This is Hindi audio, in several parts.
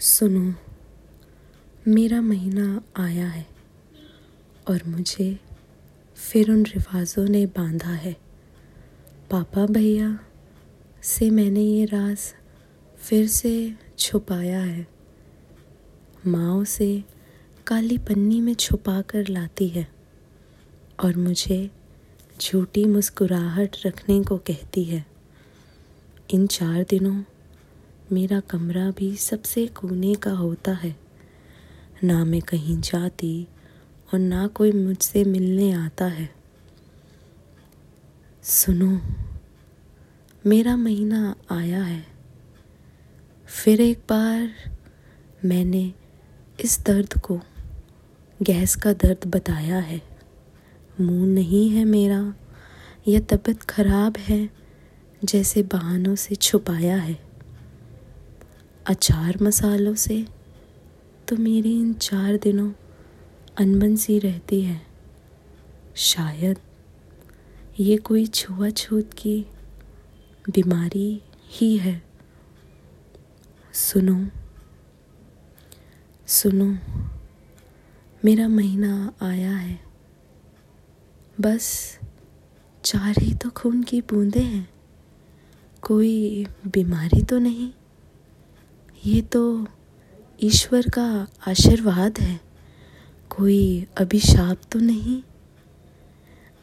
सुनो, मेरा महीना आया है और मुझे फिर उन रिवाजों ने बांधा है। पापा भैया से मैंने ये राज फिर से छुपाया है। माँ उसे काली पन्नी में छुपा कर लाती है और मुझे झूठी मुस्कुराहट रखने को कहती है। इन चार दिनों मेरा कमरा भी सबसे कोने का होता है। ना मैं कहीं जाती और ना कोई मुझसे मिलने आता है। सुनो, मेरा महीना आया है। फिर एक बार मैंने इस दर्द को, गैस का दर्द बताया है। मुँह नहीं है मेरा यह तबीयत खराब है, जैसे बहानों से छुपाया है। अचार मसालों से तो मेरी इन चार दिनों अनबन सी रहती है। शायद ये कोई छुआछूत की बीमारी ही है। सुनो सुनो, मेरा महीना आया है। बस चार ही तो खून की बूंदें हैं, कोई बीमारी तो नहीं। ये तो ईश्वर का आशीर्वाद है। कोई अभिशाप तो नहीं।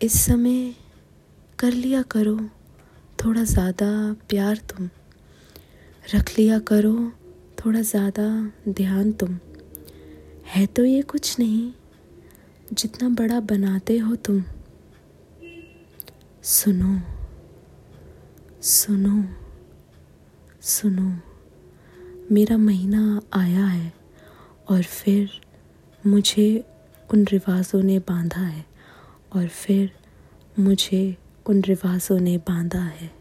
इस समय कर लिया करो, थोड़ा ज़्यादा प्यार तुम। रख लिया करो, थोड़ा ज़्यादा ध्यान तुम। है तो ये कुछ नहीं, जितना बड़ा बनाते हो तुम। सुनो सुनो सुनो। मेरा महीना आया है और फिर मुझे उन रिवाज़ों ने बांधा है और फिर मुझे उन रिवाज़ों ने बांधा है।